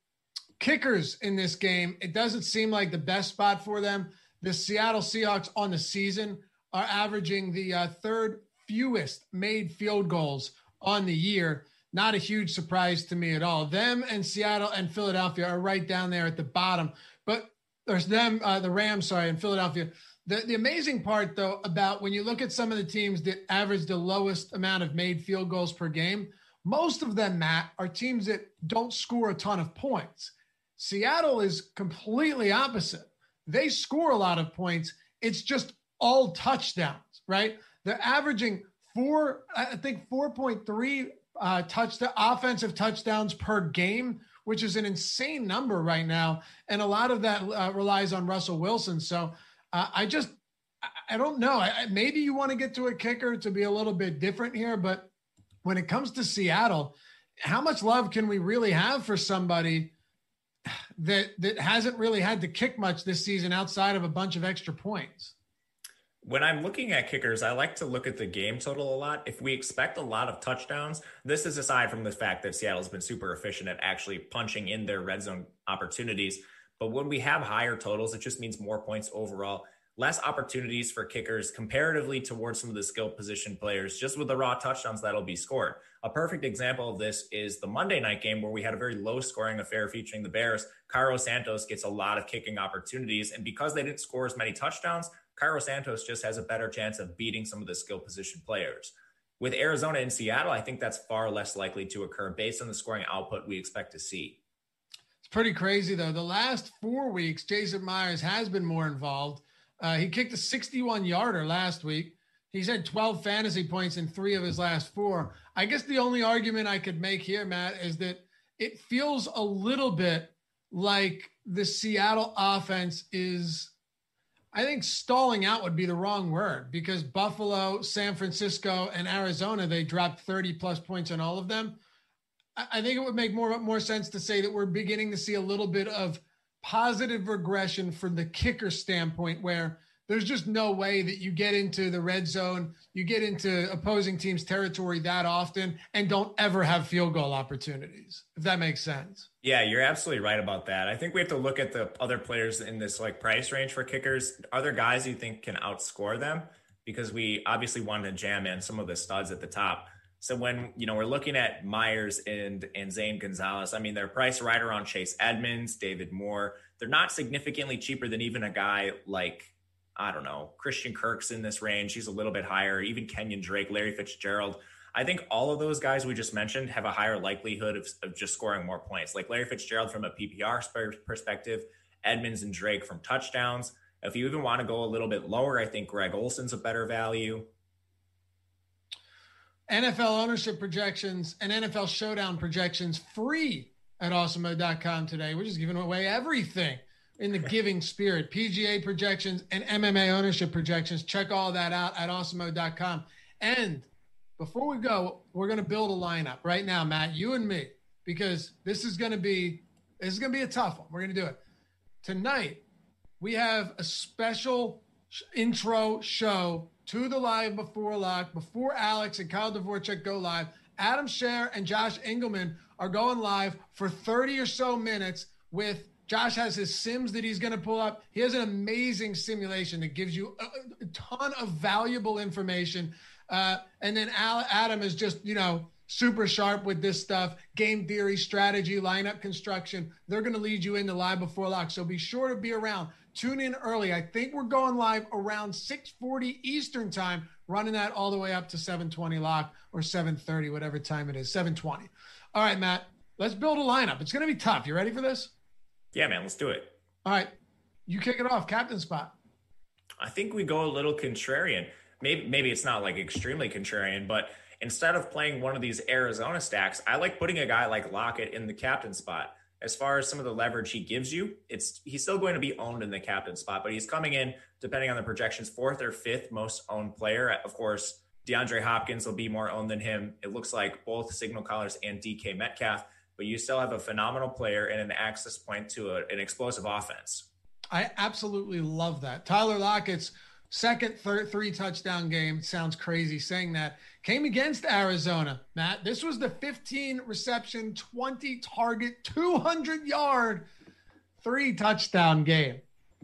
Kickers in this game, it doesn't seem like the best spot for them. The Seattle Seahawks on the season are averaging the uh, third fewest made field goals on the year. Not a huge surprise to me at all. Them and Seattle and Philadelphia are right down there at the bottom. But there's them, uh, the Rams, sorry, in Philadelphia. The, the amazing part, though, about when you look at some of the teams that average the lowest amount of made field goals per game, most of them, Matt, are teams that don't score a ton of points. Seattle is completely opposite. They score a lot of points. It's just all touchdowns, right? They're averaging four, I think 4.3 uh, touch offensive touchdowns per game, which is an insane number right now. And a lot of that uh, relies on Russell Wilson. So uh, I just I, don't know. I, maybe you want to get to a kicker to be a little bit different here, but when it comes to Seattle, how much love can we really have for somebody that that hasn't really had to kick much this season outside of a bunch of extra points? When I'm looking at kickers, I like to look at the game total a lot. If we expect a lot of touchdowns, this is aside from the fact that Seattle's been super efficient at actually punching in their red zone opportunities. But when we have higher totals, it just means more points overall less opportunities for kickers comparatively towards some of the skill position players, just with the raw touchdowns that'll be scored. A perfect example of this is the Monday night game where we had a very low scoring affair featuring the Bears. Cairo Santos gets a lot of kicking opportunities. And because they didn't score as many touchdowns, Cairo Santos just has a better chance of beating some of the skill position players. With Arizona and Seattle, I think that's far less likely to occur based on the scoring output we expect to see. It's pretty crazy, though. The last four weeks, Jason Myers has been more involved. Uh, he kicked a 61 yarder last week. He's had 12 fantasy points in three of his last four. I guess the only argument I could make here, Matt, is that it feels a little bit like the Seattle offense is, I think stalling out would be the wrong word because Buffalo, San Francisco, and Arizona, they dropped 30 plus points on all of them. I think it would make more, more sense to say that we're beginning to see a little bit of positive regression from the kicker standpoint where there's just no way that you get into the red zone, you get into opposing teams' territory that often and don't ever have field goal opportunities, if that makes sense. Yeah, you're absolutely right about that. I think we have to look at the other players in this like price range for kickers. Are there guys you think can outscore them? Because we obviously wanted to jam in some of the studs at the top. So when you know we're looking at Myers and and Zane Gonzalez, I mean they're priced right around Chase Edmonds, David Moore. They're not significantly cheaper than even a guy like I don't know Christian Kirk's in this range. He's a little bit higher. Even Kenyon Drake, Larry Fitzgerald. I think all of those guys we just mentioned have a higher likelihood of, of just scoring more points. Like Larry Fitzgerald from a PPR perspective, Edmonds and Drake from touchdowns. If you even want to go a little bit lower, I think Greg Olsen's a better value. NFL ownership projections and NFL showdown projections free at awesemo.com today. We're just giving away everything in the giving spirit. PGA projections and MMA ownership projections. Check all that out at awesemo.com. And before we go, we're going to build a lineup right now, Matt, you and me, because this is going to be this is going to be a tough one. We're going to do it. Tonight, we have a special intro show to the live before lock, before Alex and Kyle Dvorchak go live. Adam Scher and Josh Engelman are going live for 30 or so minutes with Josh has his sims that he's going to pull up. He has an amazing simulation that gives you a, a ton of valuable information. Uh, and then Al, Adam is just, you know, super sharp with this stuff game theory, strategy, lineup construction. They're going to lead you into live before lock. So be sure to be around. Tune in early. I think we're going live around 6:40 Eastern time, running that all the way up to 7:20 lock or 7:30, whatever time it is. 7:20. All right, Matt. Let's build a lineup. It's going to be tough. You ready for this? Yeah, man. Let's do it. All right. You kick it off, captain spot. I think we go a little contrarian. Maybe maybe it's not like extremely contrarian, but instead of playing one of these Arizona stacks, I like putting a guy like Lockett in the captain spot as far as some of the leverage he gives you, it's he's still going to be owned in the captain spot, but he's coming in depending on the projections, fourth or fifth most owned player. Of course, DeAndre Hopkins will be more owned than him. It looks like both signal callers and DK Metcalf, but you still have a phenomenal player and an access point to a, an explosive offense. I absolutely love that. Tyler Lockett's second, third, three touchdown game. Sounds crazy saying that. Came against Arizona, Matt. This was the 15 reception, 20 target, 200 yard, three touchdown game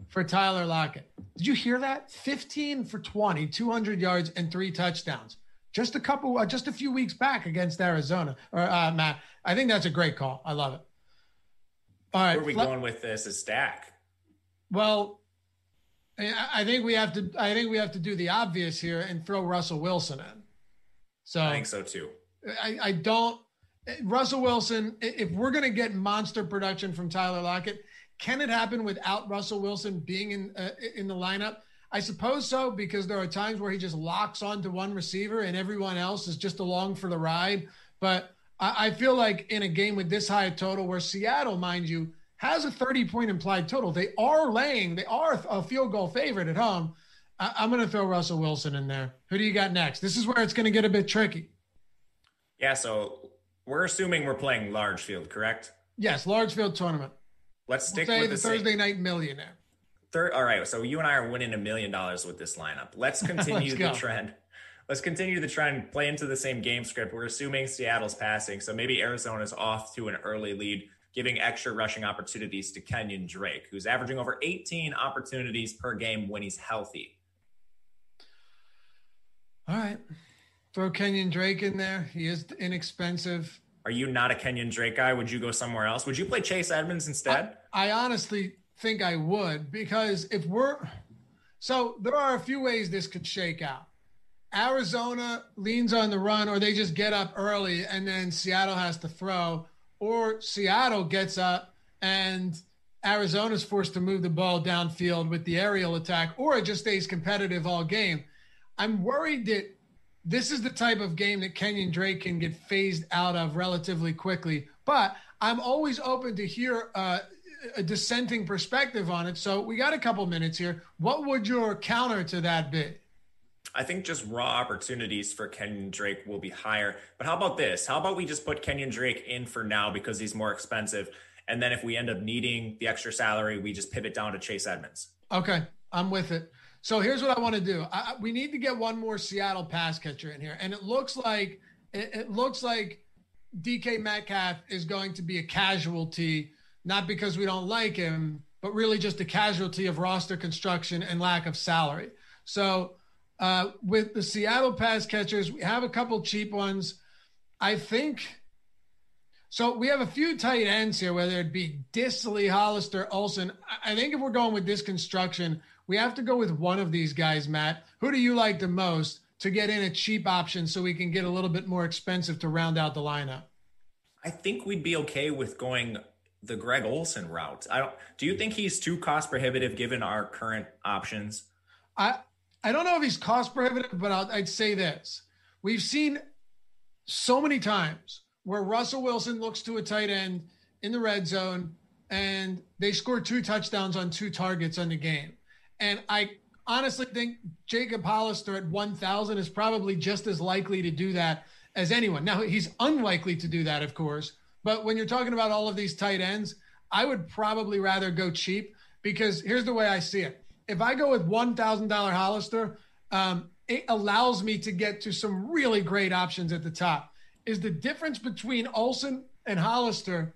for Tyler Lockett. Did you hear that? 15 for 20, 200 yards, and three touchdowns. Just a couple, uh, just a few weeks back against Arizona. Or uh, Matt, I think that's a great call. I love it. All right, where are we going with this? A stack. Well, I think we have to. I think we have to do the obvious here and throw Russell Wilson in. So I think so too. I, I don't. Russell Wilson. If we're going to get monster production from Tyler Lockett, can it happen without Russell Wilson being in uh, in the lineup? I suppose so because there are times where he just locks onto one receiver and everyone else is just along for the ride. But I, I feel like in a game with this high total, where Seattle, mind you, has a 30 point implied total. They are laying, they are a field goal favorite at home. I, I'm going to throw Russell Wilson in there. Who do you got next? This is where it's going to get a bit tricky. Yeah, so we're assuming we're playing large field, correct? Yes, large field tournament. Let's We'll stick say with the same- Thursday night millionaire. Third, all right, so you and I are winning a million dollars with this lineup. Let's continue Let's the trend. Let's continue the trend, play into the same game script. We're assuming Seattle's passing, so maybe Arizona's off to an early lead, giving extra rushing opportunities to Kenyon Drake, who's averaging over 18 opportunities per game when he's healthy. All right. Throw Kenyon Drake in there. He is inexpensive. Are you not a Kenyon Drake guy? Would you go somewhere else? Would you play Chase Edmonds instead? I honestly think I would because if we're so there are a few ways this could shake out. Arizona leans on the run, or they just get up early and then Seattle has to throw, or Seattle gets up and Arizona's forced to move the ball downfield with the aerial attack, or it just stays competitive all game. I'm worried that this is the type of game that Kenyon Drake can get phased out of relatively quickly. But I'm always open to hear uh, a dissenting perspective on it. So we got a couple minutes here. What would your counter to that be? I think just raw opportunities for Kenyon Drake will be higher. But how about this? How about we just put Kenyon Drake in for now because he's more expensive? And then if we end up needing the extra salary, we just pivot down to Chase Edmonds. Okay, I'm with it. So here's what I want to do. I, we need to get one more Seattle pass catcher in here, and it looks like it, it looks like DK Metcalf is going to be a casualty, not because we don't like him, but really just a casualty of roster construction and lack of salary. So uh, with the Seattle pass catchers, we have a couple cheap ones. I think so. We have a few tight ends here, whether it be Dissly, Hollister, Olsen. I I think if we're going with this construction, we have to go with one of these guys, Matt. Who do you like the most to get in a cheap option so we can get a little bit more expensive to round out the lineup? I think we'd be okay with going the Greg Olsen route. I don't. Do you think he's too cost prohibitive given our current options? I I don't know if he's cost prohibitive, but I'll, I'd say this: we've seen so many times where Russell Wilson looks to a tight end in the red zone, and they score two touchdowns on two targets on the game. And I honestly think Jacob Hollister at 1,000 is probably just as likely to do that as anyone. Now, he's unlikely to do that, of course. But when you're talking about all of these tight ends, I would probably rather go cheap because here's the way I see it. If I go with $1,000 Hollister, um, it allows me to get to some really great options at the top. Is the difference between Olsen and Hollister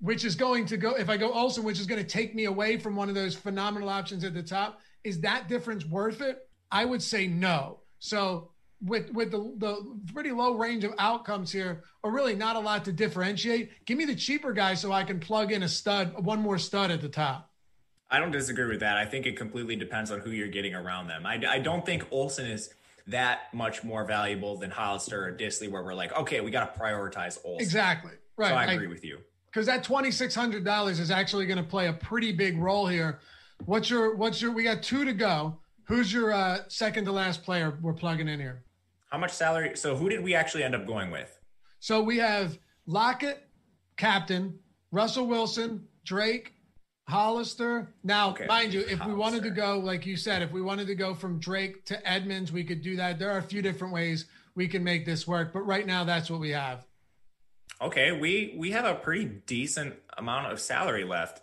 which is going to go if I go Olsen, which is going to take me away from one of those phenomenal options at the top. Is that difference worth it? I would say no. So with with the the pretty low range of outcomes here, or really not a lot to differentiate, give me the cheaper guy so I can plug in a stud, one more stud at the top. I don't disagree with that. I think it completely depends on who you're getting around them. I, I don't think Olsen is that much more valuable than Hollister or Dissly, where we're like, okay, we got to prioritize Olsen. Exactly. Right. So I agree with you. because that twenty six hundred dollars is actually going to play a pretty big role here. What's your what's your? We got two to go. Who's your uh, second to last player we're plugging in here? How much salary? So who did we actually end up going with? So we have Lockett, captain, Russell Wilson, Drake, Hollister. Now, Okay, mind you, if we wanted to go, like you said, if we wanted to go from Drake to Edmonds, we could do that. There are a few different ways we can make this work, but right now that's what we have. Okay, we we have a pretty decent amount of salary left.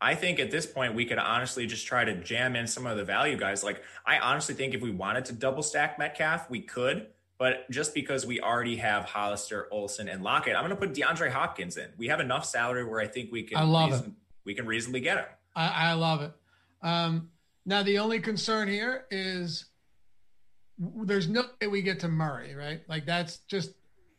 I think at this point we could honestly just try to jam in some of the value guys. Like I honestly think if we wanted to double stack Metcalf, we could. But just because we already have Hollister, Olsen, and Lockett, I'm going to put DeAndre Hopkins in. We have enough salary where I think we can. I love it. We can reasonably get him. I, I love it. Um, now, the only concern here is there's no way we get to Murray, right? Like that's just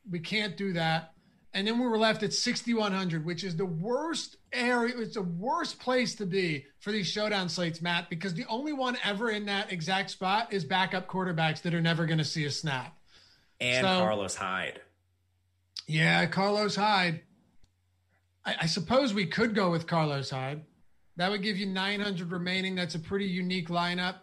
we can't do that. And then we were left at 6,100, which is the worst area. It's the worst place to be for these showdown slates, Matt, because the only one ever in that exact spot is backup quarterbacks that are never going to see a snap. And So- Carlos Hyde. Yeah, Carlos Hyde. I, I suppose we could go with Carlos Hyde. That would give you 900 remaining. That's a pretty unique lineup.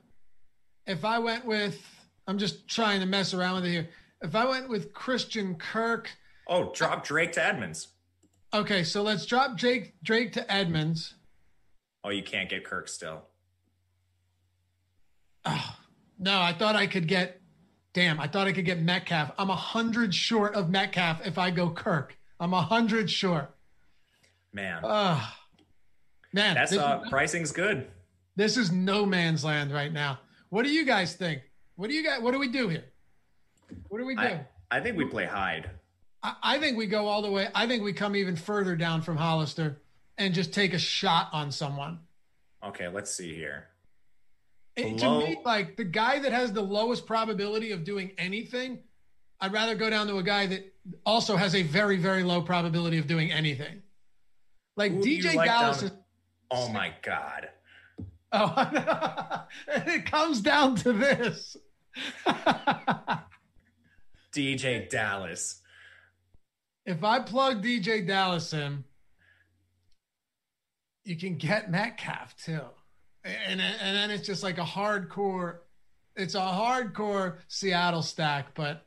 If I went with, I'm just trying to mess around with it here. If I went with Christian Kirk, Oh, drop Drake to Edmonds. okay, so let's drop Jake Drake to Edmonds. Oh, you can't get Kirk still. Oh, No, I thought I could get. Damn, I thought I could get Metcalf. I'm a hundred short of Metcalf if I go Kirk. I'm a hundred short. Man, Uh, man, that's uh, pricing's good. this is no man's land right now. What do you guys think? What do you guys? What do we do here? What do we do? I, I think we play Hyde. I, I think we go all the way. I think we come even further down from Hollister and just take a shot on someone. Okay, let's see here. It- to me, like the guy that has the lowest probability of doing anything, I'd rather go down to a guy that also has a very, very low probability of doing anything. Like Who DJ like Dallas down- is. Oh my God. Oh, it comes down to this. DeeJay Dallas. if I plug DeeJay Dallas in, you can get Metcalf too. And, and then it's just like a hardcore, it's a hardcore Seattle stack, but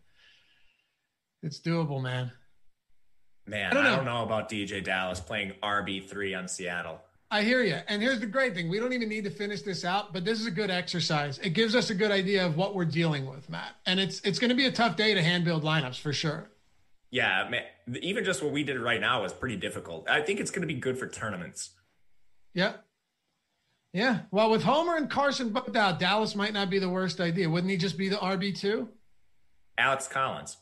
it's doable, man. Man, I I don't don't, know. know. about DeeJay Dallas playing RB3 on Seattle. I hear you. And here's the great thing. We don't even need to finish this out, but this is a good exercise. It gives us a good idea of what we're dealing with, Matt. And it's it's going to be a tough day to hand build lineups for sure. Yeah, man, even just what we did right now is pretty difficult. I think it's going to be good for tournaments. Yep. Yeah. Well, with Homer and Carson both out, Dallas might not be the worst idea. Wouldn't he just be the RB two? Alex Collins,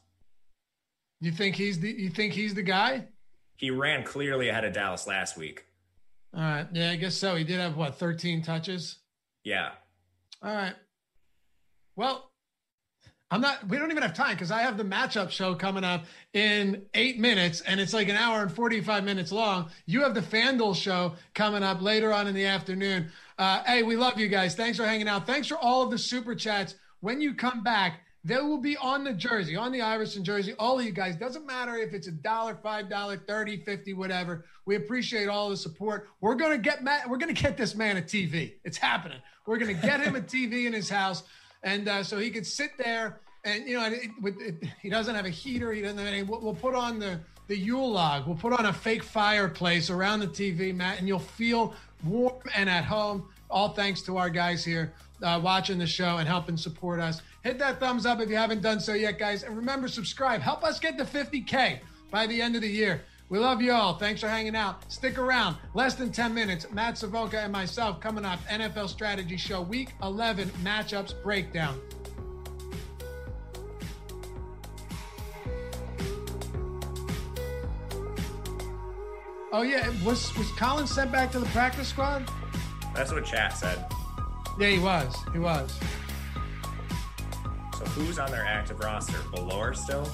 You think he's the you think he's the guy? he ran clearly ahead of Dallas last week. All right. Yeah, I guess so. He did have what, 13 touches? Yeah. All right. Well, I'm not, we don't even have time because I have the matchup show coming up in eight minutes and it's like an hour and 45 minutes long. You have the FanDuel show coming up later on in the afternoon. Uh, hey, we love you guys. Thanks for hanging out. Thanks for all of the super chats. When you come back, they will be on the jersey, on the Iverson jersey. All of you guys, doesn't matter if it's a dollar, five dollar, thirty, fifty, whatever. We appreciate all the support. We're gonna get Matt. We're gonna get this man a TV. It's happening. We're gonna get him a TV in his house, and uh, so he could sit there. And you know, it, with, it, he doesn't have a heater. He doesn't have any. We'll, we'll put on the the Yule log. We'll put on a fake fireplace around the TV, Matt, and you'll feel warm and at home. All thanks to our guys here uh, watching the show and helping support us. Hit that thumbs up if you haven't done so yet, guys. And remember, subscribe. Help us get to 50K by the end of the year. We love you all. Thanks for hanging out. Stick around. Less than 10 minutes. Matt Savoca and myself coming up. NFL Strategy Show Week 11 Matchups Breakdown. Oh yeah, was was Colin sent back to the practice squad? That's what chat said. Yeah, he was. He was. So who's on their active roster? Valor still?